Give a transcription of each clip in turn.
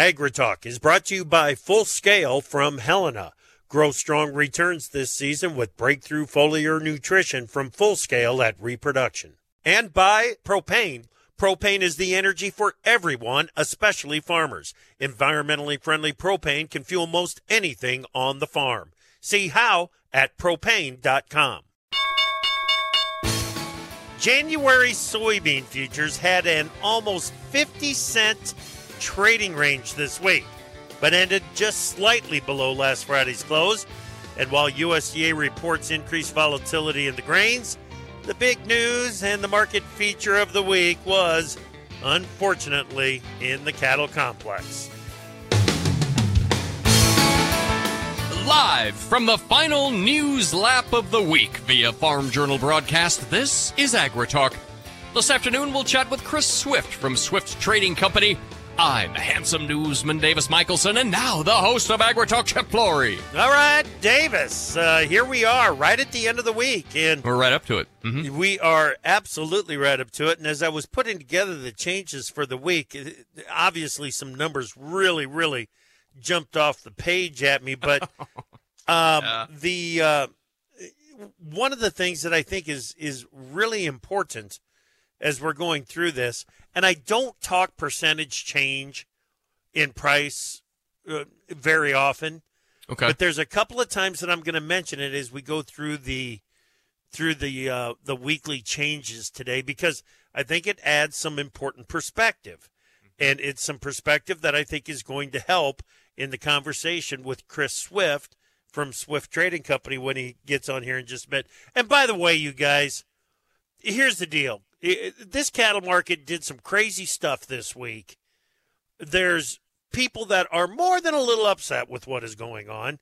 AgriTalk is brought to you by Full Scale from Helena. Grow strong returns this season with breakthrough foliar nutrition from Full Scale at Reproduction. And by Propane. Propane is the energy for everyone, especially farmers. Environmentally friendly propane can fuel most anything on the farm. See how at propane.com. January soybean futures had an almost 50 cent trading range this week, but ended just slightly below last Friday's close. And while USDA reports increased volatility in the grains, the big news and the market feature of the week was, unfortunately, in the cattle complex. Live from the final news lap of the week via Farm Journal broadcast, this is AgriTalk. This afternoon, we'll chat with Chris Swift from Swift Trading Company I'm handsome newsman Davis Michaelsen, and now the host of AgriTalk, Chip Flory. All right, Davis, uh, here we are, right at the end of the week, and we're right up to it. Mm-hmm. We are absolutely right up to it. And as I was putting together the changes for the week, obviously some numbers really, really jumped off the page at me. But um, yeah. the uh, one of the things that I think is is really important as we're going through this. And I don't talk percentage change in price uh, very often. Okay. But there's a couple of times that I'm going to mention it as we go through the through the uh, the weekly changes today because I think it adds some important perspective. And it's some perspective that I think is going to help in the conversation with Chris Swift from Swift Trading Company when he gets on here in just a bit. And by the way, you guys, here's the deal this cattle market did some crazy stuff this week. There's people that are more than a little upset with what is going on.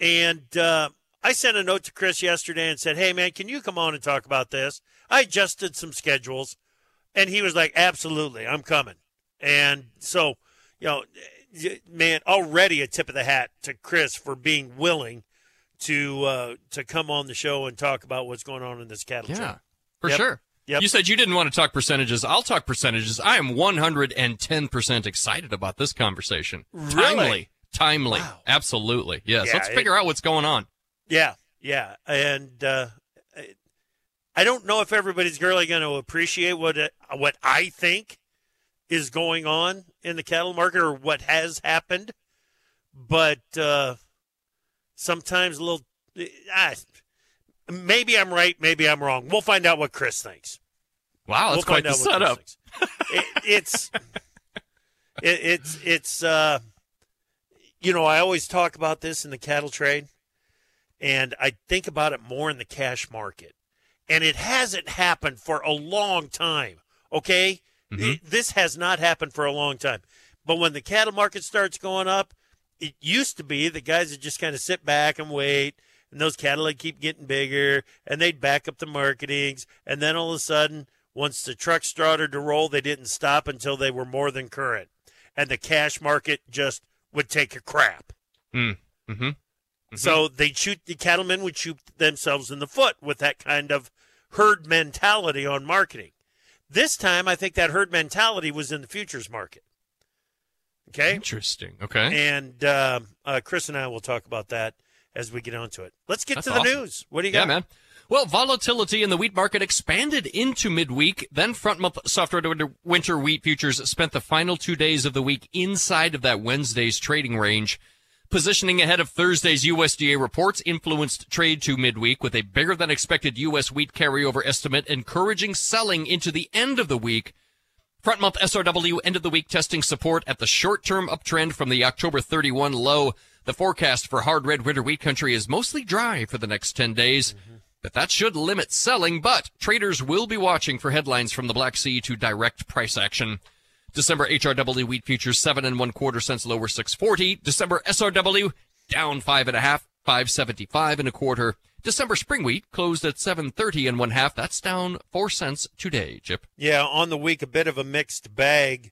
And uh, I sent a note to Chris yesterday and said, Hey, man, can you come on and talk about this? I adjusted some schedules. And he was like, Absolutely, I'm coming. And so, you know, man, already a tip of the hat to Chris for being willing to uh, to come on the show and talk about what's going on in this cattle yeah, trade. For yep. sure. Yep. You said you didn't want to talk percentages. I'll talk percentages. I am 110% excited about this conversation. Really? Timely. Timely. Wow. Absolutely. Yes. Yeah, Let's it, figure out what's going on. Yeah. Yeah. And uh, I don't know if everybody's really going to appreciate what uh, what I think is going on in the cattle market or what has happened, but uh, sometimes a little. Uh, Maybe I'm right. Maybe I'm wrong. We'll find out what Chris thinks. Wow, that's we'll quite the setup. it, it's it, it's it's uh, you know I always talk about this in the cattle trade, and I think about it more in the cash market, and it hasn't happened for a long time. Okay, mm-hmm. it, this has not happened for a long time, but when the cattle market starts going up, it used to be the guys would just kind of sit back and wait and those cattle would keep getting bigger, and they'd back up the marketings, and then all of a sudden, once the truck started to roll, they didn't stop until they were more than current, and the cash market just would take a crap. Mm. Mm-hmm. Mm-hmm. So they'd shoot the cattlemen would shoot themselves in the foot with that kind of herd mentality on marketing. This time, I think that herd mentality was in the futures market. Okay. Interesting. Okay. And uh, uh, Chris and I will talk about that as we get onto it. Let's get That's to the awesome. news. What do you got? Man. Well, volatility in the wheat market expanded into midweek. Then front month soft winter wheat futures spent the final two days of the week inside of that Wednesday's trading range. Positioning ahead of Thursday's USDA reports influenced trade to midweek with a bigger than expected U.S. wheat carryover estimate encouraging selling into the end of the week. Front month SRW ended the week testing support at the short term uptrend from the October 31 low. The forecast for hard red winter wheat country is mostly dry for the next 10 days. Mm-hmm. But that should limit selling, but traders will be watching for headlines from the Black Sea to direct price action. December HRW wheat futures seven and one quarter cents lower 640. December SRW down five and a half, 575 and a quarter. December spring wheat closed at 730 and one half. That's down four cents today, Chip. Yeah, on the week, a bit of a mixed bag.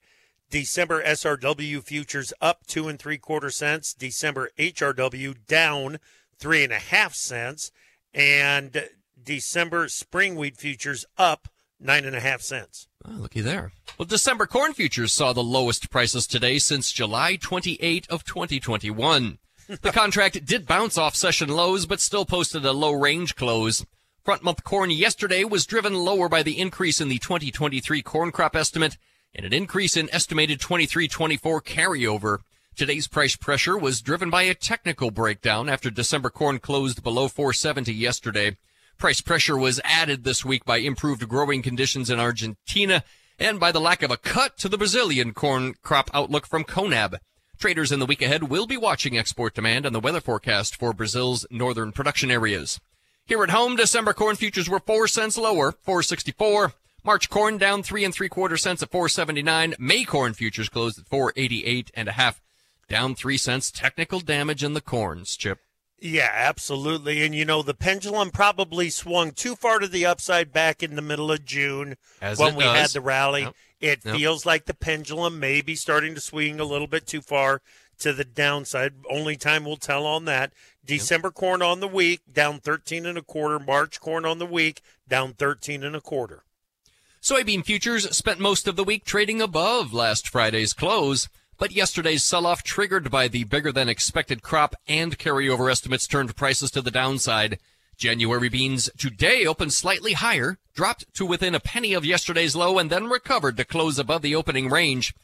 December SRW futures up two and three quarter cents. December HRW down three and a half cents. And December spring wheat futures up nine and a half cents. Oh, looky there. Well, December corn futures saw the lowest prices today since July 28 of 2021. The contract did bounce off session lows, but still posted a low range close. Front month corn yesterday was driven lower by the increase in the 2023 corn crop estimate and an increase in estimated 23-24 carryover. Today's price pressure was driven by a technical breakdown after December corn closed below 470 yesterday. Price pressure was added this week by improved growing conditions in Argentina and by the lack of a cut to the Brazilian corn crop outlook from CONAB. Traders in the week ahead will be watching export demand and the weather forecast for Brazil's northern production areas. Here at home, December corn futures were 4 cents lower, 464. March corn down 3 and 3 quarter cents at 479. May corn futures closed at 488 and a half down three cents. Technical damage in the corns, Chip. Yeah, absolutely. And you know, the pendulum probably swung too far to the upside back in the middle of June As when we does. had the rally. Yep. It Yep. feels like the pendulum may be starting to swing a little bit too far to the downside. Only time will tell on that. December corn on the week down 13 and a quarter. March corn on the week down 13 and a quarter. Soybean futures spent most of the week trading above last Friday's close, but yesterday's sell-off triggered by the bigger than expected crop and carryover estimates turned prices to the downside. January beans today opened slightly higher, dropped to within a penny of yesterday's low, and then recovered to close above the opening range.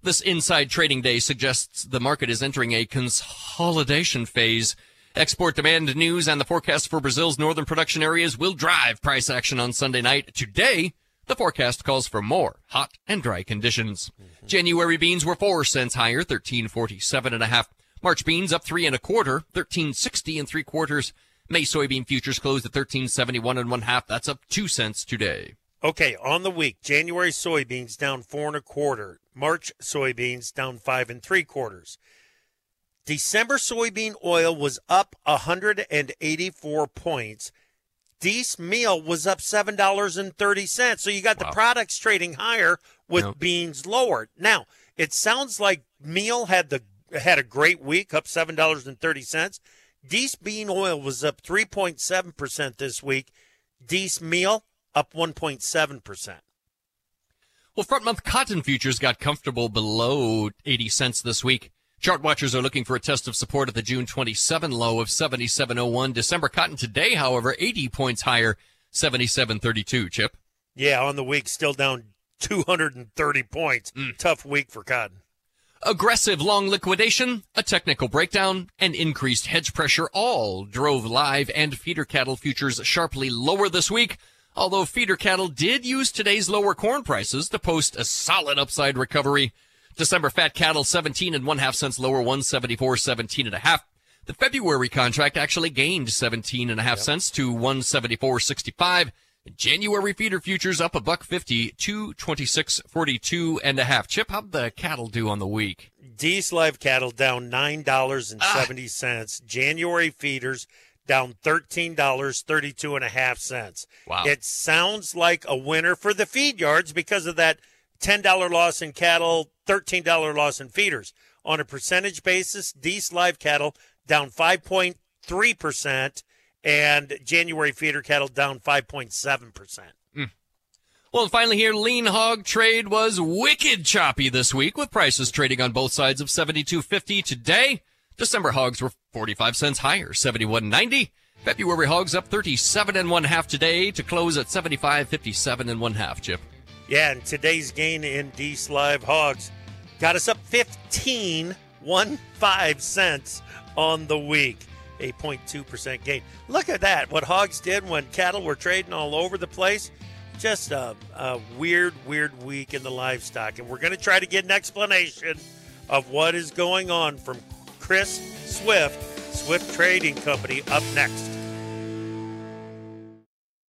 This inside trading day suggests the market is entering a consolidation phase. Export demand news and the forecast for Brazil's northern production areas will drive price action on Sunday night. Today, the forecast calls for more hot and dry conditions. Mm-hmm. January beans were four cents higher, thirteen forty-seven and a half. March beans up three and a quarter, thirteen sixty and three quarters. May soybean futures closed at thirteen seventy-one and one half. That's up two cents today. Okay, on the week, January soybeans down four and a quarter. March soybeans down five and three quarters. December soybean oil was up 184 points. Dees meal was up seven dollars and thirty cents. So you got Wow. the products trading higher with Yep. beans lower. Now it sounds like meal had the had a great week, up seven dollars and thirty cents. Dees bean oil was up three point seven percent this week. Dees meal up one point seven percent. Well, front month cotton futures got comfortable below 80 cents this week. Chart watchers are looking for a test of support at the June 27 low of 77.01. December cotton today, however, 80 points higher, 77.32. Chip. Yeah, on the week still down two hundred and thirty points. Mm. Tough week for cotton. Aggressive long liquidation, a technical breakdown, and increased hedge pressure all drove live and feeder cattle futures sharply lower this week. Although feeder cattle did use today's lower corn prices to post a solid upside recovery. December fat cattle 17 and one half cents lower, 174, 17 and a half. The February contract actually gained 17 and a half cents to 174.65. January feeder futures up a buck 50, 226.42 and a half. Chip, how'd the cattle do on the week? Dees live cattle down nine dollars and ah. seventy cents. January feeders down thirteen dollars thirty two and a half cents. Wow. It sounds like a winner for the feed yards because of that ten dollar loss in cattle, thirteen dollar loss in feeders. On a percentage basis, Dees live cattle down five point three percent, and January feeder cattle down five point seven percent. Hmm. Well, and finally here, lean hog trade was wicked choppy this week with prices trading on both sides of 72.50 today. December hogs were 45 cents higher, 71.90. February hogs up 37 and one half today to close at 75.57 and one half, Chip. Yeah, and today's gain in Dees Live Hogs got us up 15, one five cents on the week. A 0.2% gain. Look at that. What hogs did when cattle were trading all over the place. Just a, a weird, weird week in the livestock. And we're going to try to get an explanation of what is going on from Chris Swift, Swift Trading Company, up next.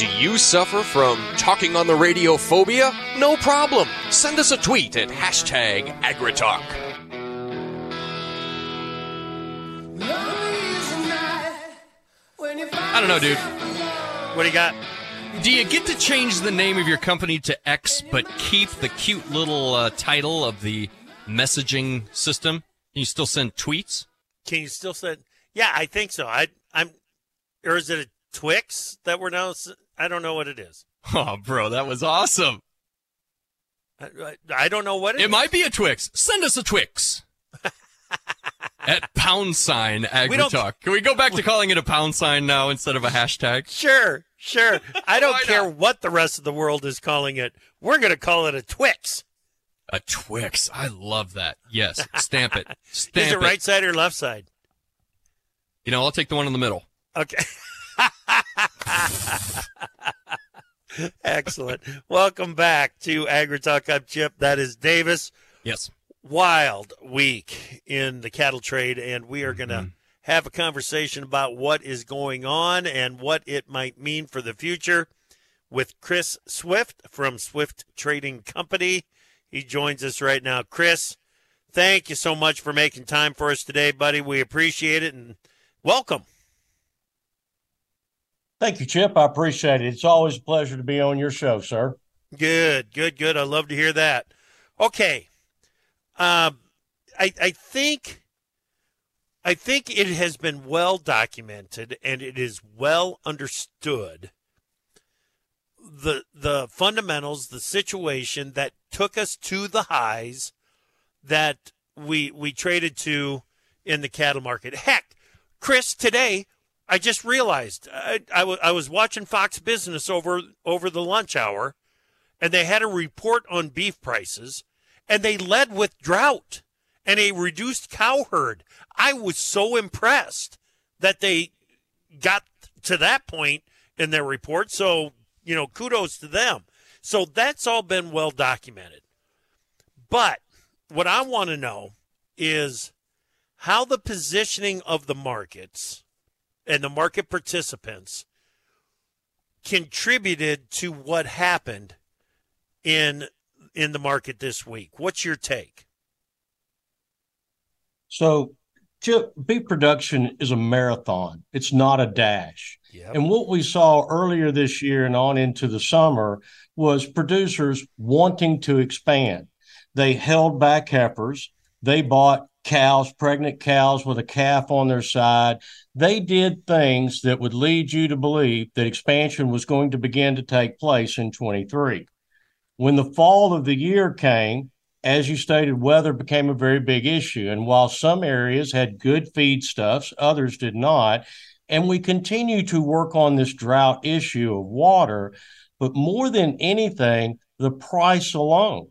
Do you suffer from talking on the radio phobia? No problem. Send us a tweet at hashtag AgriTalk. I don't know, dude. What do you got? Do you get to change the name of your company to X, but keep the cute little uh, title of the messaging system? Can you still send tweets? Can you still send? Yeah, I think so. I, I'm, or is it a Twix that we're now? I don't know what it is. Oh, bro, that was awesome. I, I- don't know what it, It is. might be a Twix. Send us a Twix. At pound sign We AgriTalk. Can we go back to calling it a pound sign now instead of a hashtag? Sure, sure. I don't care not? what the rest of the world is calling it. We're going to call it a Twix. A Twix. I love that. Yes. Stamp it. Stamp is it right side or left side? You know, I'll take the one in the middle. Okay. Excellent. Welcome back to AgriTalk. I'm Chip. That is Davis. Yes. Wild week in the cattle trade, and we are going to mm-hmm. have a conversation about what is going on and what it might mean for the future with Chris Swift from Swift Trading Company. He joins us right now. Chris, thank you so much for making time for us today, buddy. We appreciate it and welcome. Thank you, Chip. I appreciate it. It's always a pleasure to be on your show, sir. Good, good, good. I love to hear that. Okay, um, I I think I think it has been well documented and it is well understood the the fundamentals, the situation that took us to the highs that we we traded to in the cattle market. Heck, Chris, today I just realized I, I, w- I was watching Fox Business over over the lunch hour, and they had a report on beef prices, and they led with drought and a reduced cow herd. I was so impressed that they got to that point in their report. So you know, kudos to them. So that's all been well documented. But what I want to know is how the positioning of the markets and the market participants contributed to what happened in in the market this week. What's your take? So, Chip, beef production is a marathon. It's not a dash. Yep. And what we saw earlier this year and on into the summer was producers wanting to expand. They held back heifers. They bought cows, pregnant cows with a calf on their side. They did things that would lead you to believe that expansion was going to begin to take place in 23. When the fall of the year came, as you stated, weather became a very big issue. And while some areas had good feedstuffs, others did not. And we continue to work on this drought issue of water. But more than anything, the price alone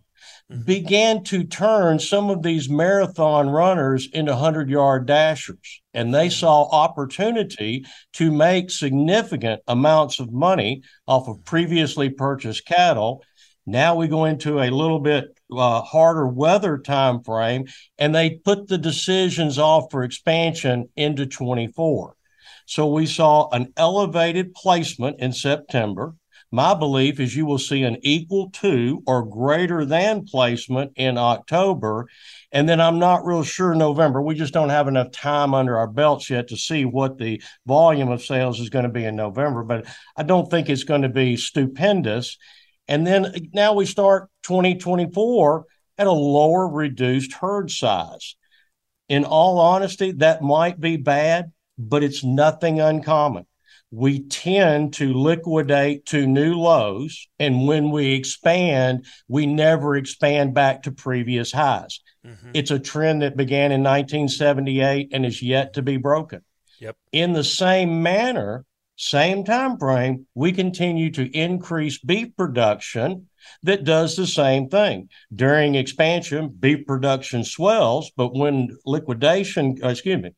began to turn some of these marathon runners into 100 yard dashers. And they saw opportunity to make significant amounts of money off of previously purchased cattle. Now we go into a little bit uh, harder weather time frame, and they put the decisions off for expansion into 24. So we saw an elevated placement in September. My belief is you will see an equal to or greater than placement in October. And then I'm not real sure November. We just don't have enough time under our belts yet to see what the volume of sales is going to be in November. But I don't think it's going to be stupendous. And then now we start 2024 at a lower reduced herd size. In all honesty, that might be bad, but it's nothing uncommon. We tend to liquidate to new lows. And when we expand, we never expand back to previous highs. Mm-hmm. It's a trend that began in 1978 and is yet to be broken. Yep. In the same manner, same time frame, we continue to increase beef production that does the same thing. During expansion, beef production swells, but when liquidation, uh, excuse me,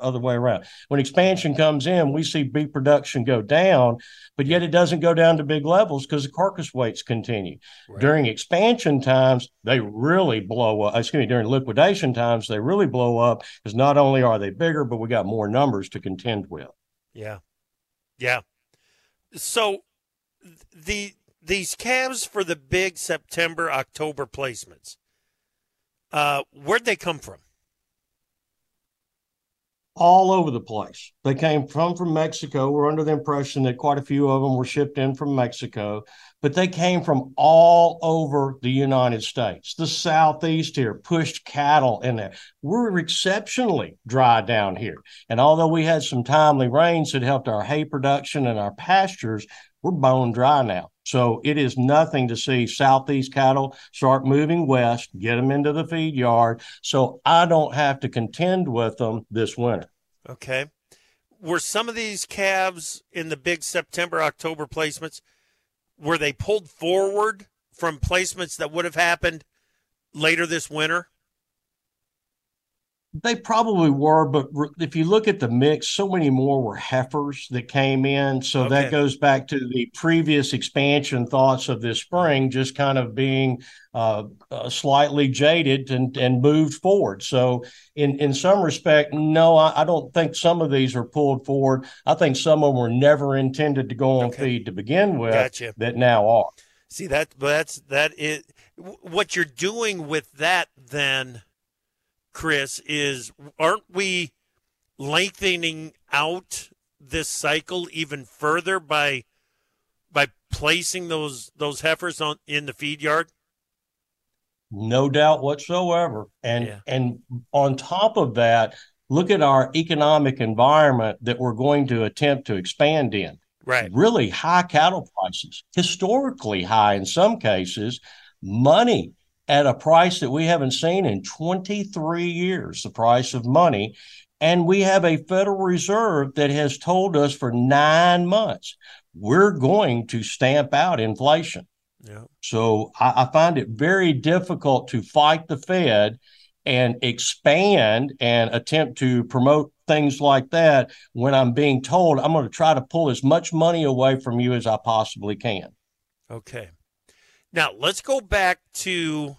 other way around, when expansion comes in, we see beef production go down, but yet it doesn't go down to big levels because the carcass weights continue. Right. During expansion times, they really blow up. Excuse me, during liquidation times, they really blow up because not only are they bigger, but we got more numbers to contend with. Yeah. Yeah. So the these calves for the big September October placements, uh, where'd they come from? all over the place. They came from from Mexico. We're under the impression that quite a few of them were shipped in from Mexico, but they came from all over the United States. The southeast here pushed cattle in there. We're exceptionally dry down here, and although we had some timely rains that helped our hay production and our pastures, we're bone dry now. So it is nothing to see Southeast cattle start moving west, get them into the feed yard. So I don't have to contend with them this winter. Okay. Were some of these calves in the big September, October placements, were they pulled forward from placements that would have happened later this winter? They probably were, but if you look at the mix, so many more were heifers that came in. So okay. that goes back to the previous expansion thoughts of this spring, just kind of being uh, uh, slightly jaded and, and moved forward. So, in, in some respect, no, I, I, don't think some of these are pulled forward. I think some of them were never intended to go on okay. feed to begin with gotcha. that now are. See that that's that is what you're doing with that then Chris, is aren't we lengthening out this cycle even further by by placing those those heifers on in the feed yard? No doubt whatsoever. And yeah. and on top of that, look at our economic environment that we're going to attempt to expand in. Right. Really high cattle prices, historically high in some cases, money at a price that we haven't seen in 23 years, the price of money. And we have a Federal Reserve that has told us for nine months we're going to stamp out inflation. Yeah. So I, I find it very difficult to fight the Fed and expand and attempt to promote things like that when I'm being told I'm going to try to pull as much money away from you as I possibly can. Okay. Now let's go back to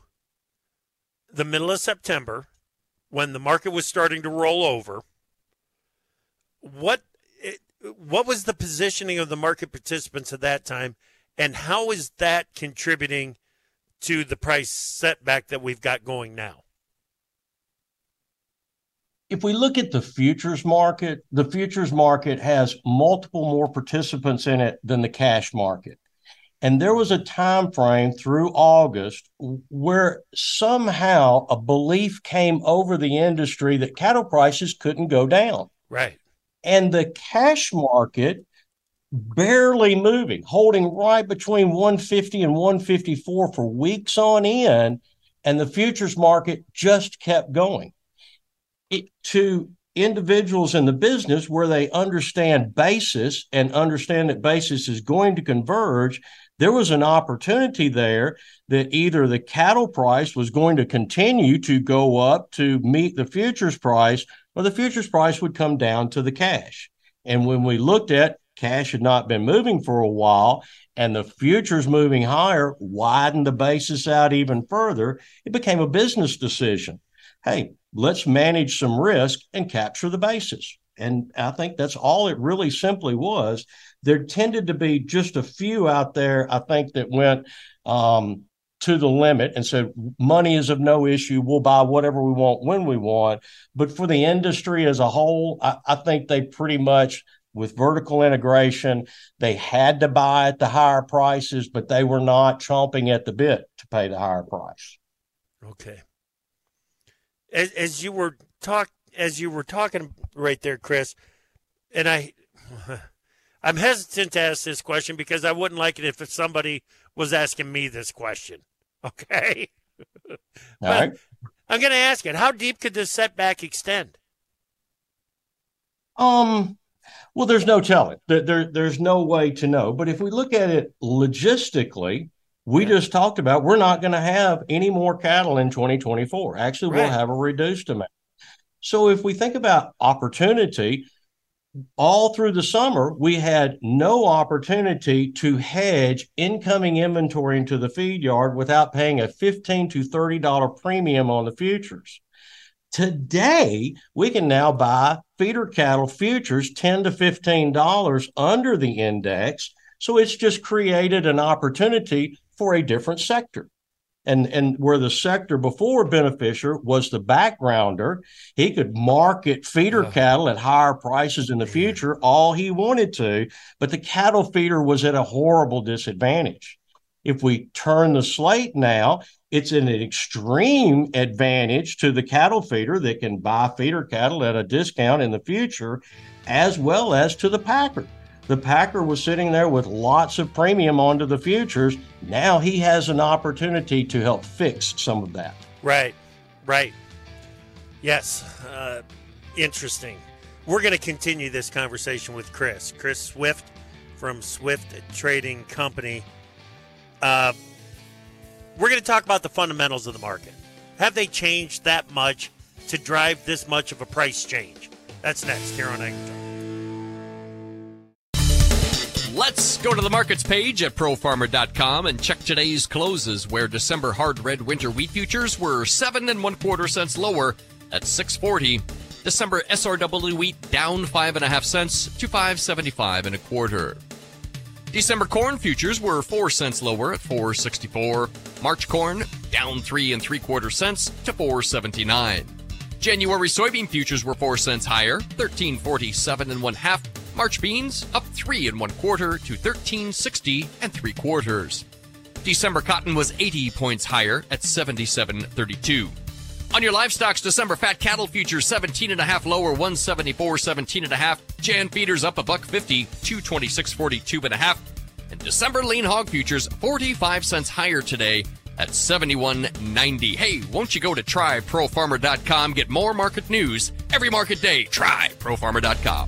the middle of September when the market was starting to roll over. What what was the positioning of the market participants at that time, and how is that contributing to the price setback that we've got going now? If we look at the futures market, the futures market has multiple more participants in it than the cash market. And there was a time frame through August where somehow a belief came over the industry that cattle prices couldn't go down. Right. And the cash market barely moving, holding right between 150 and 154 for weeks on end. And the futures market just kept going. It, to individuals in the business where they understand basis and understand that basis is going to converge, there was an opportunity there that either the cattle price was going to continue to go up to meet the futures price, or the futures price would come down to the cash. And when we looked at cash had not been moving for a while and the futures moving higher widened the basis out even further, it became a business decision. Hey, let's manage some risk and capture the basis. And I think that's all it really simply was there tended to be just a few out there, I think, that went um, to the limit and said, money is of no issue. We'll buy whatever we want when we want. But for the industry as a whole, I, I think they pretty much, with vertical integration, they had to buy at the higher prices, but they were not chomping at the bit to pay the higher price. Okay. As, as you were talk as you were talking right there, Chris, and I I'm hesitant to ask this question because I wouldn't like it if somebody was asking me this question. Okay. All right. I'm going to ask it. How deep could this setback extend? Um, well, there's no telling. There, there, there's no way to know. But if we look at it logistically, we yeah. just talked about we're not going to have any more cattle in 2024. Actually, right. we'll have a reduced amount. So if we think about opportunity, all through the summer, we had no opportunity to hedge incoming inventory into the feed yard without paying a 15 to $30 premium on the futures. Today, we can now buy feeder cattle futures 10 to $15 under the index. So it's just created an opportunity for a different sector and and where the sector before beneficiary was the backgrounder he could market feeder yeah. cattle at higher prices in the future all he wanted to but the cattle feeder was at a horrible disadvantage. If we turn the slate now it's an extreme advantage to the cattle feeder that can buy feeder cattle at a discount in the future as well as to the packer the Packer was sitting there with lots of premium onto the futures. Now he has an opportunity to help fix some of that. Right, right. Yes, uh, interesting. We're going to continue this conversation with Chris. Chris Swift from Swift Trading Company. Uh, we're going to talk about the fundamentals of the market. Have they changed that much to drive this much of a price change? That's next here on Agritalk. Let's go to the markets page at profarmer.com and check today's closes where December hard red winter wheat futures were seven and one quarter cents lower at 640. December SRW wheat down five and a half cents to 575 and a quarter. December corn futures were four cents lower at 464. March corn down three and three quarter cents to 479. January soybean futures were four cents higher, 1347 and one half March beans up three and one quarter to 1360 and three quarters. December cotton was 80 points higher at 77.32. On your livestock's December fat cattle futures 17 and a half lower 174 17 and a half. Jan feeders up a buck 50 226 42 and a half. And December lean hog futures 45 cents higher today at 71.90. Hey, won't you go to tryprofarmer.com get more market news every market day. Tryprofarmer.com.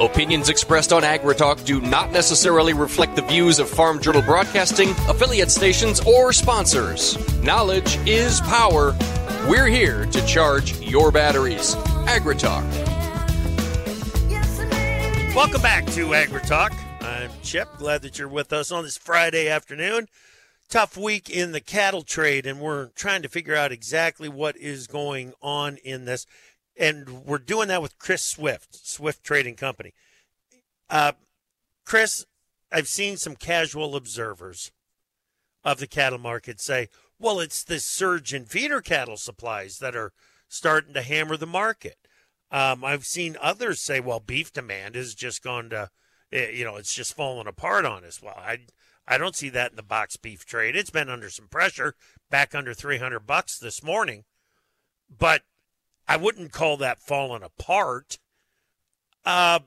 Opinions expressed on AgriTalk do not necessarily reflect the views of Farm Journal Broadcasting, affiliate stations, or sponsors. Knowledge is power. We're here to charge your batteries. AgriTalk. Welcome back to AgriTalk. I'm Chip. Glad that you're with us on this Friday afternoon. Tough week in the cattle trade, and we're trying to figure out exactly what is going on in this and we're doing that with Chris Swift, Swift Trading Company. Uh, Chris, I've seen some casual observers of the cattle market say, well, it's this surge in feeder cattle supplies that are starting to hammer the market. Um, I've seen others say, well, beef demand has just gone to, eh, you know, it's just fallen apart on us. Well, I, I don't see that in the box beef trade. It's been under some pressure, back under 300 bucks this morning. But I wouldn't call that falling apart. Uh,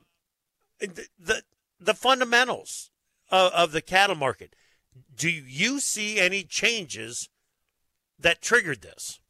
the, the, fundamentals of, of the cattle market. Do you see any changes that triggered this?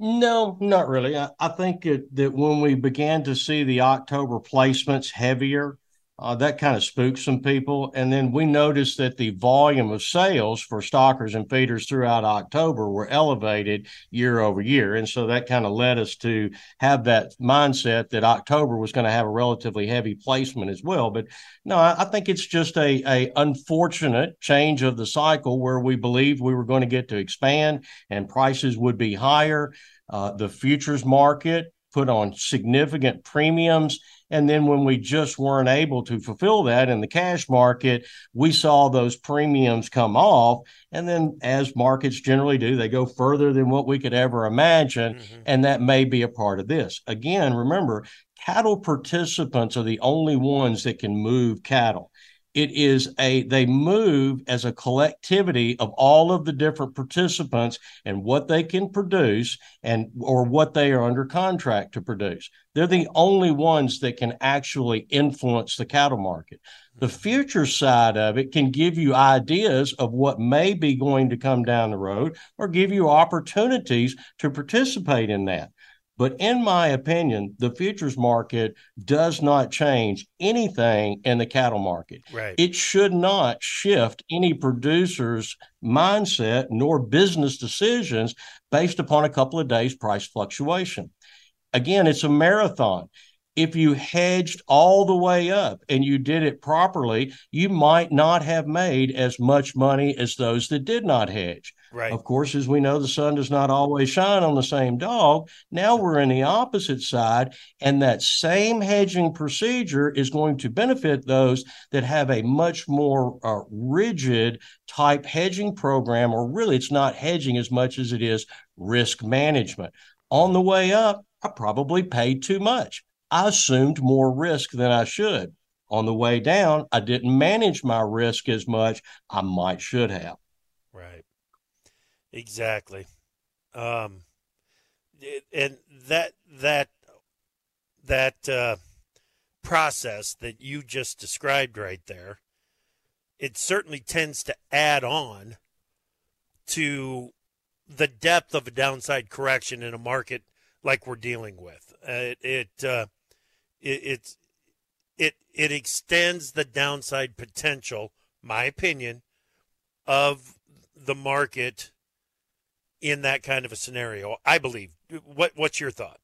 No, not really. I, I think it, that when we began to see the October placements heavier, uh, that kind of spooked some people. And then we noticed that the volume of sales for stockers and feeders throughout October were elevated year over year. And so that kind of led us to have that mindset that October was going to have a relatively heavy placement as well. But no, I, I think it's just a, a unfortunate change of the cycle where we believed we were going to get to expand and prices would be higher. Uh, the futures market put on significant premiums and then when we just weren't able to fulfill that in the cash market, we saw those premiums come off. And then, as markets generally do, they go further than what we could ever imagine. Mm-hmm. And that may be a part of this. Again, remember, cattle participants are the only ones that can move cattle it is a they move as a collectivity of all of the different participants and what they can produce and or what they are under contract to produce. They're the only ones that can actually influence the cattle market. The mm-hmm. future side of it can give you ideas of what may be going to come down the road or give you opportunities to participate in that but in my opinion, the futures market does not change anything in the cattle market. Right. It should not shift any producer's mindset nor business decisions based upon a couple of days price fluctuation. Again, it's a marathon if you hedged all the way up and you did it properly, you might not have made as much money as those that did not hedge. Right. Of course, as we know, the sun does not always shine on the same dog. Now we're in the opposite side, and that same hedging procedure is going to benefit those that have a much more uh, rigid type hedging program, or really, it's not hedging as much as it is risk management. On the way up, I probably paid too much. I assumed more risk than I should. On the way down, I didn't manage my risk as much I might should have. Right. Exactly. Um, and that that that uh, process that you just described right there, it certainly tends to add on to the depth of a downside correction in a market like we're dealing with. Uh, it, it uh, it, it it extends the downside potential, my opinion, of the market in that kind of a scenario. I believe. What what's your thought?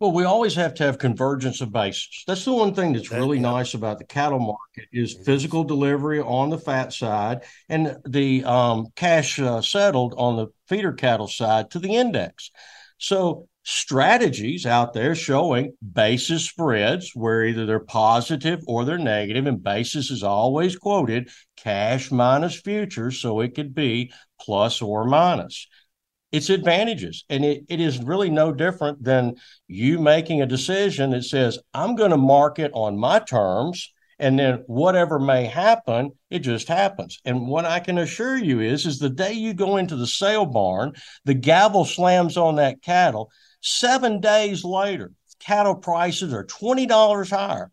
Well, we always have to have convergence of basis. That's the one thing that's really nice about the cattle market is physical delivery on the fat side and the um, cash uh, settled on the feeder cattle side to the index. So strategies out there showing basis spreads where either they're positive or they're negative, and basis is always quoted cash minus futures, so it could be plus or minus. It's advantages, and it, it is really no different than you making a decision that says, I'm going to market on my terms. And then whatever may happen, it just happens. And what I can assure you is, is the day you go into the sale barn, the gavel slams on that cattle, Seven days later, cattle prices are $20 higher.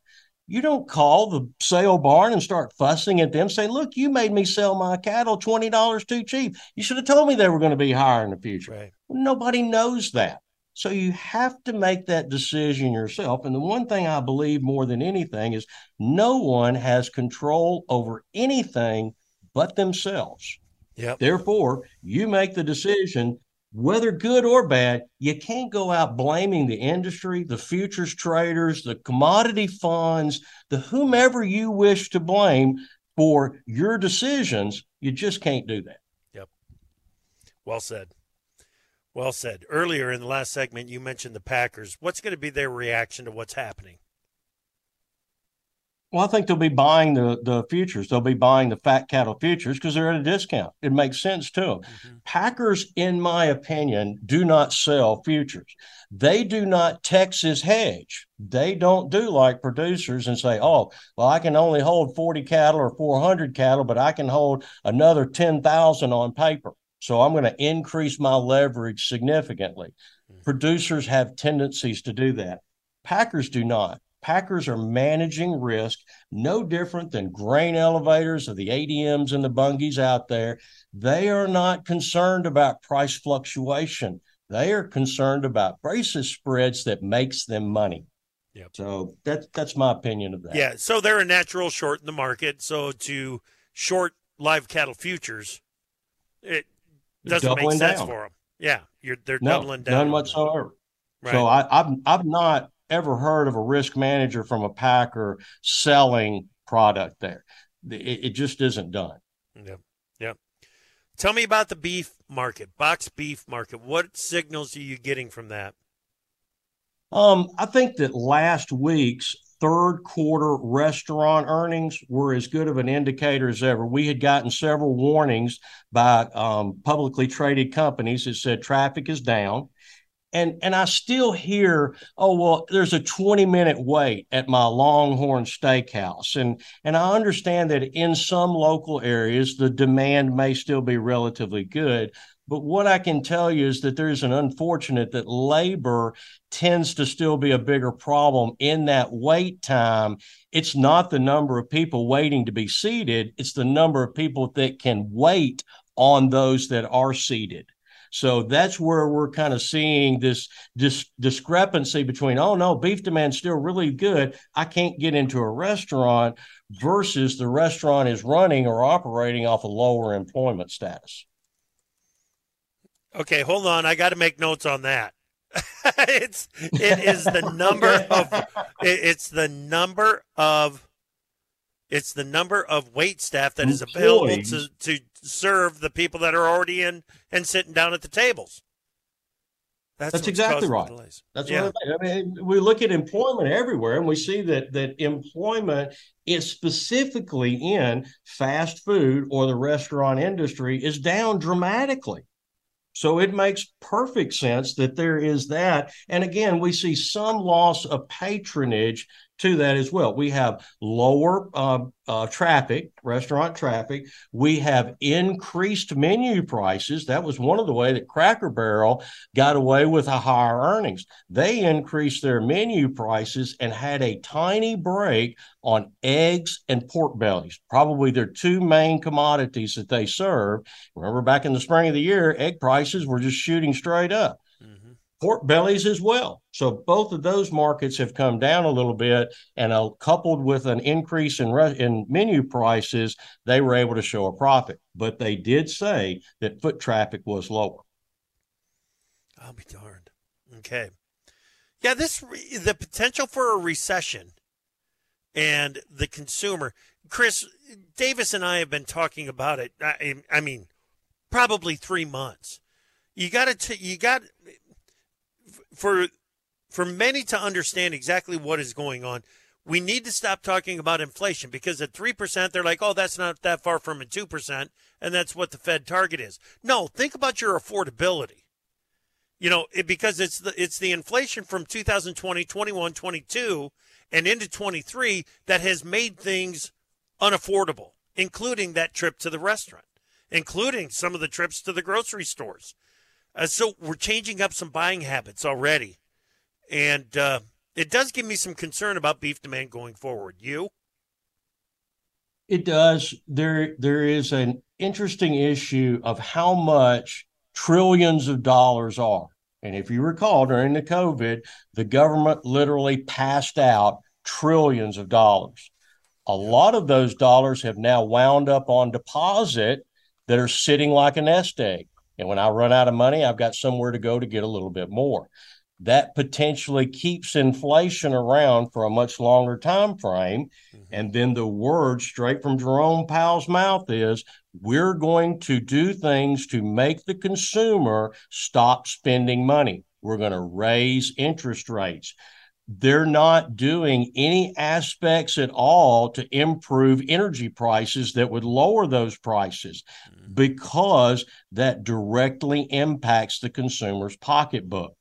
You don't call the sale barn and start fussing at them, saying, look, you made me sell my cattle $20 too cheap. You should have told me they were going to be higher in the future. Right. Nobody knows that. So you have to make that decision yourself. And the one thing I believe more than anything is no one has control over anything but themselves. Yep. Therefore, you make the decision whether good or bad, you can't go out blaming the industry, the futures traders, the commodity funds, the whomever you wish to blame for your decisions. You just can't do that. Yep. Well said. Well said. Earlier in the last segment, you mentioned the Packers. What's going to be their reaction to what's happening? Well, I think they'll be buying the the futures. They'll be buying the fat cattle futures because they're at a discount. It makes sense to them. Mm-hmm. Packers, in my opinion, do not sell futures. They do not Texas hedge. They don't do like producers and say, "Oh, well, I can only hold forty cattle or four hundred cattle, but I can hold another ten thousand on paper." So I'm going to increase my leverage significantly. Mm-hmm. Producers have tendencies to do that. Packers do not. Packers are managing risk no different than grain elevators or the ADMs and the Bunges out there. They are not concerned about price fluctuation. They are concerned about basis spreads that makes them money. Yep. So that's that's my opinion of that. Yeah. So they're a natural short in the market. So to short live cattle futures, it doesn't make sense down. for them. Yeah, you're they're No, doubling down. none whatsoever. Right. So I, I've I've not ever heard of a risk manager from a packer selling product there. It, it just isn't done. Yep. Yep. Tell me about the beef market, box beef market. What signals are you getting from that? Um, I think that last week's third quarter restaurant earnings were as good of an indicator as ever. We had gotten several warnings by um, publicly traded companies that said traffic is down. And, and I still hear, oh well, there's a 20 minute wait at my Longhorn Steakhouse, and and I understand that in some local areas the demand may still be relatively good, but what I can tell you is that there's an unfortunate that labor tends to still be a bigger problem in that wait time. It's not the number of people waiting to be seated, it's the number of people that can wait on those that are seated. So that's where we're kind of seeing this, this discrepancy between, oh no, beef demand's still really good. I can't get into a restaurant versus the restaurant is running or operating off a lower employment status. Okay, hold on. I got to make notes on that. it's it is the number of it, it's the number of it's the number of wait staff that is available to to serve the people that are already in and sitting down at the tables. That's what's exactly right. That's yeah. what I mean. I mean. We look at employment everywhere, and we see that that employment is specifically in fast food or the restaurant industry is down dramatically. So it makes perfect sense that there is that. And again, we see some loss of patronage to that as well. We have lower uh, uh, traffic, restaurant traffic. We have increased menu prices. That was one of the way that Cracker Barrel got away with a higher earnings. They increased their menu prices and had a tiny break on eggs and pork bellies, probably their two main commodities that they serve. Remember back in the spring of the year, egg prices were just shooting straight up. Pork bellies as well. So both of those markets have come down a little bit, and uh, coupled with an increase in re- in menu prices, they were able to show a profit. But they did say that foot traffic was lower. I'll be darned. Okay. Yeah, this the potential for a recession and the consumer. Chris Davis and I have been talking about it. I, I mean, probably three months. You got to you got for for many to understand exactly what is going on. We need to stop talking about inflation because at three percent, they're like, "Oh, that's not that far from a two percent," and that's what the Fed target is. No, think about your affordability you know it, because it's the it's the inflation from 2020 21 22 and into 23 that has made things unaffordable including that trip to the restaurant including some of the trips to the grocery stores uh, so we're changing up some buying habits already and uh, it does give me some concern about beef demand going forward you It does. There there is an interesting issue of how much trillions of dollars are. And if you recall, during the COVID, the government literally passed out trillions of dollars. A lot of those dollars have now wound up on deposit that are sitting like a nest egg. And when I run out of money, I've got somewhere to go to get a little bit more. That potentially keeps inflation around for a much longer time frame. Mm-hmm. And then the word straight from Jerome Powell's mouth is we're going to do things to make the consumer stop spending money. We're going to raise interest rates. They're not doing any aspects at all to improve energy prices that would lower those prices mm-hmm. because that directly impacts the consumer's pocketbook.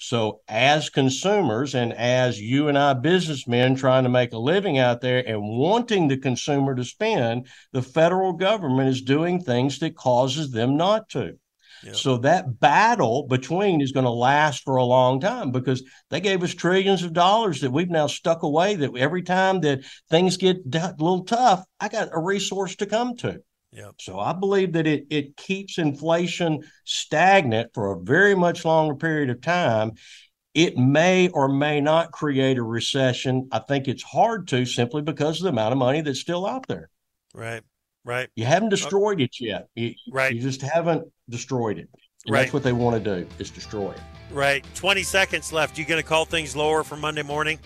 So, as consumers and as you and I businessmen trying to make a living out there and wanting the consumer to spend, the federal government is doing things that causes them not to. Yep. So that battle between is going to last for a long time because they gave us trillions of dollars that we've now stuck away. That every time that things get d- a little tough, I got a resource to come to. Yep. So I believe that it it keeps inflation stagnant for a very much longer period of time. It may or may not create a recession. I think it's hard to simply because of the amount of money that's still out there. Right. Right. You haven't destroyed it yet. You, right. You just haven't destroyed it. Right. That's what they want to do is destroy it. Right. 20 seconds left. You going to call things lower for Monday morning?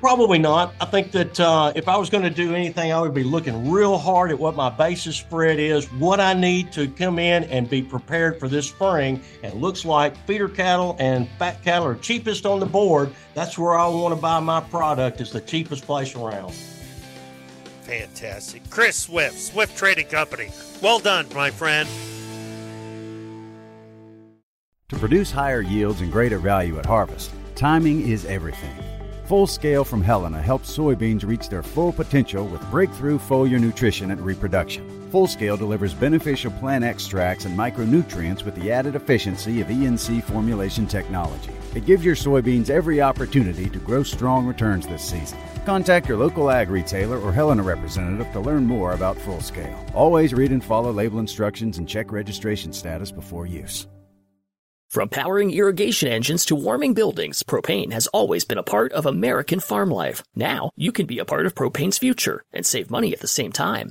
Probably not. I think that uh, if I was going to do anything, I would be looking real hard at what my basis spread is, what I need to come in and be prepared for this spring. And it looks like feeder cattle and fat cattle are cheapest on the board. That's where I want to buy my product. Is the cheapest place around. Fantastic. Chris Swift, Swift Trading Company. Well done, my friend. To produce higher yields and greater value at harvest, timing is everything. Full Scale from Helena helps soybeans reach their full potential with breakthrough foliar nutrition and reproduction. Full Scale delivers beneficial plant extracts and micronutrients with the added efficiency of ENC formulation technology. It gives your soybeans every opportunity to grow strong returns this season. Contact your local ag retailer or Helena representative to learn more about Full Scale. Always read and follow label instructions and check registration status before use. From powering irrigation engines to warming buildings, propane has always been a part of American farm life. Now, you can be a part of propane's future and save money at the same time.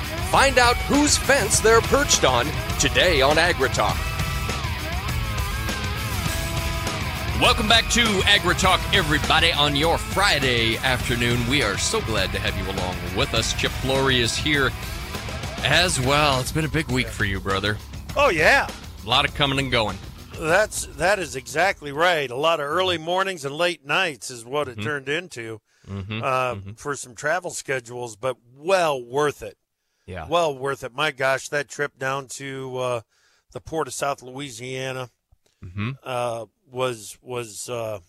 Find out whose fence they're perched on today on AgriTalk. Welcome back to AgriTalk, everybody, on your Friday afternoon. We are so glad to have you along with us. Chip Flory is here as well. It's been a big week for you, brother. Oh yeah, a lot of coming and going. That's that is exactly right. A lot of early mornings and late nights is what it mm-hmm. turned into mm-hmm. Uh, mm-hmm. for some travel schedules, but well worth it. Yeah. Well worth it. My gosh, that trip down to uh, the port of South Louisiana mm-hmm. uh, was was uh,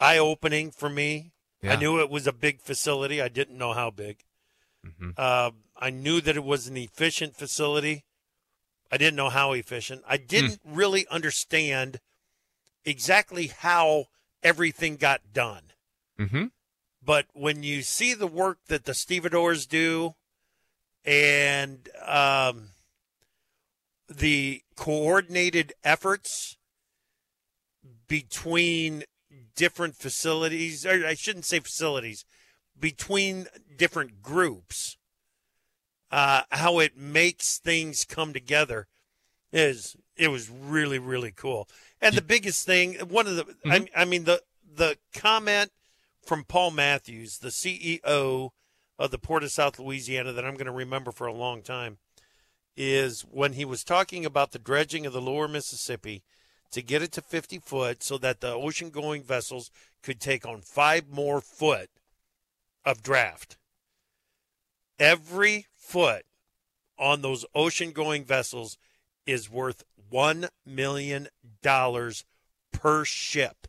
eye opening for me. Yeah. I knew it was a big facility. I didn't know how big. Mm-hmm. Uh, I knew that it was an efficient facility. I didn't know how efficient. I didn't mm. really understand exactly how everything got done. Mm-hmm. But when you see the work that the stevedores do and um, the coordinated efforts between different facilities, or I shouldn't say facilities, between different groups, uh, how it makes things come together is it was really really cool. And the biggest thing, one of the, mm-hmm. I, I mean the the comment from Paul Matthews, the CEO of the Port of South Louisiana that I'm going to remember for a long time is when he was talking about the dredging of the lower Mississippi to get it to 50 foot so that the ocean going vessels could take on five more foot of draft. Every foot on those ocean going vessels is worth $1 million per ship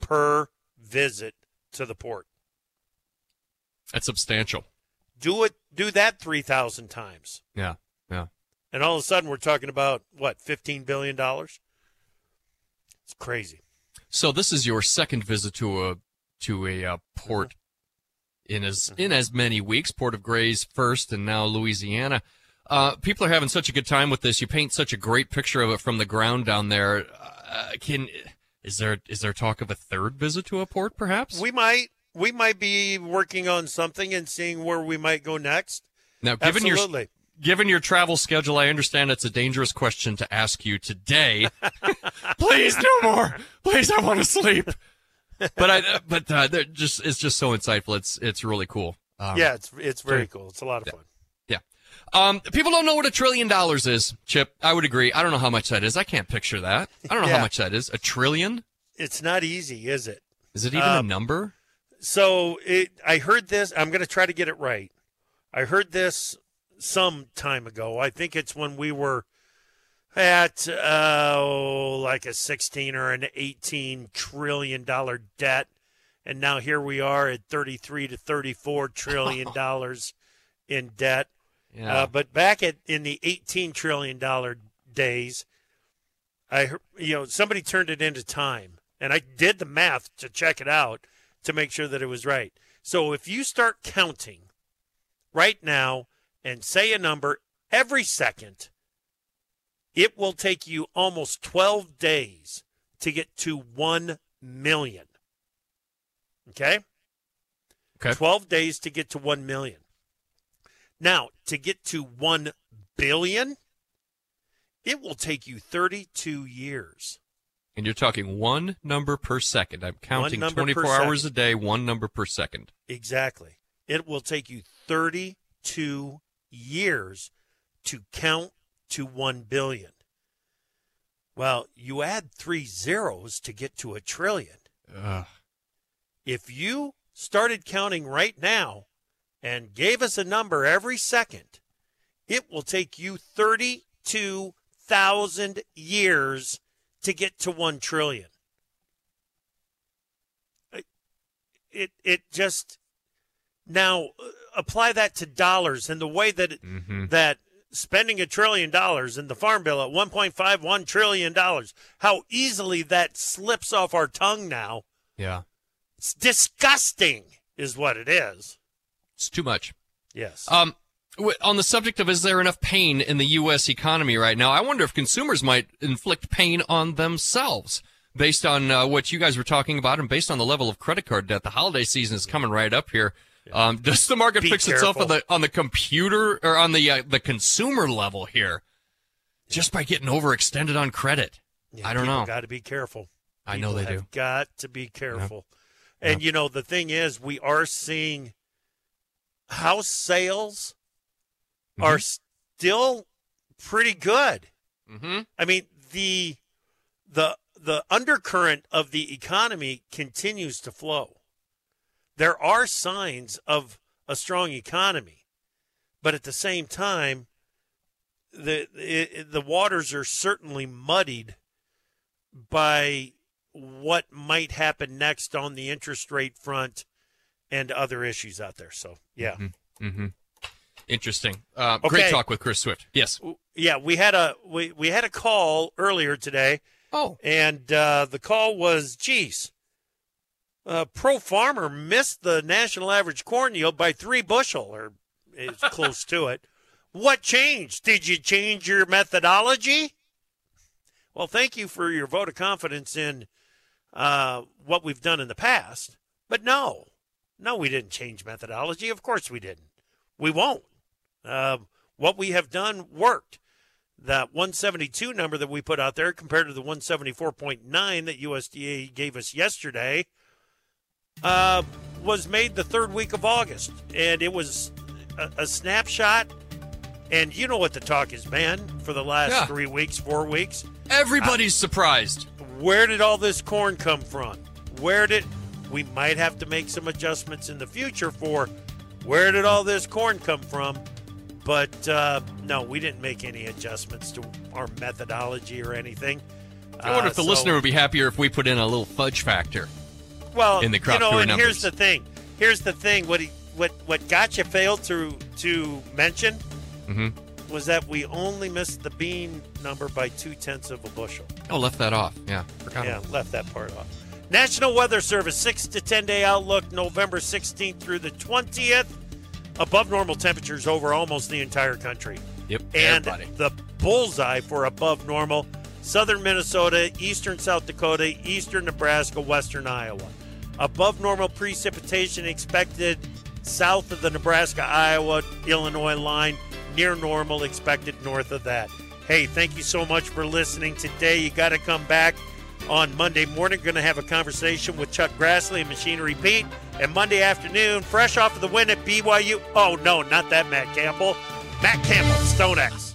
per visit to the port. That's substantial. Do it. Do that three thousand times. Yeah, yeah. And all of a sudden, we're talking about what fifteen billion dollars. It's crazy. So this is your second visit to a to a uh, port in as in as many weeks. Port of Grays first, and now Louisiana. Uh, people are having such a good time with this. You paint such a great picture of it from the ground down there. Uh, can is there is there talk of a third visit to a port, perhaps? We might we might be working on something and seeing where we might go next. Now, given Absolutely. your given your travel schedule, I understand it's a dangerous question to ask you today. Please no more. Please, I want to sleep. But I, but uh, just it's just so insightful. It's it's really cool. Um, yeah, it's it's very cool. It's a lot of fun. Yeah. Um, people don't know what a trillion dollars is. Chip, I would agree. I don't know how much that is. I can't picture that. I don't know yeah. how much that is. A trillion? It's not easy, is it? Is it even um, a number? So it, I heard this. I'm going to try to get it right. I heard this some time ago. I think it's when we were at uh, like a 16 or an 18 trillion dollar debt, and now here we are at 33 to 34 trillion dollars in debt. Yeah. Uh, but back at in the 18 trillion dollar days, I you know somebody turned it into time, and I did the math to check it out to make sure that it was right. So if you start counting right now and say a number every second, it will take you almost 12 days to get to 1 million. Okay? Okay. 12 days to get to 1 million. Now, to get to 1 billion, it will take you 32 years. And you're talking one number per second. I'm counting 24 hours a day, one number per second. Exactly. It will take you 32 years to count to 1 billion. Well, you add three zeros to get to a trillion. Ugh. If you started counting right now and gave us a number every second, it will take you 32,000 years to get to 1 trillion. It- It just now uh, apply that to dollars and the way that it, Mhm. that spending a trillion dollars in the farm bill at 1.51 trillion dollars how easily that slips off our tongue now Yeah. it's disgusting, is what it is. It's too much. Yes. Um, on the subject of is there enough pain in the U.S. economy right now, I wonder if consumers might inflict pain on themselves based on uh, what you guys were talking about and based on the level of credit card debt. The holiday season is coming right up here. Um, does the market Be fix itself on the on the computer or on the uh, the consumer level here, just by getting overextended on credit? I don't know. Got to be careful. I know they do. Got to be careful. And you know the thing is, we are seeing house sales are still pretty good. Mm-hmm. I mean the the the undercurrent of the economy continues to flow. There are signs of a strong economy, but at the same time, the it, the waters are certainly muddied by what might happen next on the interest rate front and other issues out there. So yeah. Mm-hmm. Interesting. Uh, Okay. Great talk with Chris Swift. Yes. Yeah, we had a we, we had a call earlier today Oh. and uh, the call was, geez, uh, Pro Farmer missed the national average corn yield by three bushel, or is close to it. What changed? Did you change your methodology? Well, thank you for your vote of confidence in uh, what we've done in the past. But no, no, we didn't change methodology. Of course we didn't. We won't. Uh, what we have done worked that 172 number that we put out there compared to the 174.9 that USDA gave us yesterday uh, was made the third week of August. And it was a, a snapshot. And you know what the talk has been for the last Yeah. three weeks, four weeks. Everybody's surprised. Where did all this corn come from? Where did we might have to make some adjustments in the future for where did all this corn come from? But uh, no, we didn't make any adjustments to our methodology or anything. I wonder Uh, if the so- listener would be happier if we put in a little fudge factor. well, in the crop you know, and here's the thing. Here's the thing. What he, what what Gotcha failed to to mention Mhm. was that we only missed the bean number by two tenths of a bushel. Oh, left that off. Yeah. Forgot Yeah, about left that part off. National Weather Service, 6 to 10 day outlook, November 16th through the 20th. Above normal temperatures over almost the entire country. Yep. And Everybody. the bullseye for above normal southern Minnesota, eastern South Dakota, eastern Nebraska, western Iowa. Above normal precipitation expected south of the Nebraska Iowa Illinois line, near normal expected north of that. Hey, thank you so much for listening today. You got to come back on Monday morning. Going to have a conversation with Chuck Grassley and Machinery Pete. And Monday afternoon, fresh off of the win at BYU. Oh, no, not that Matt Campbell. Matt Campbell, StoneX.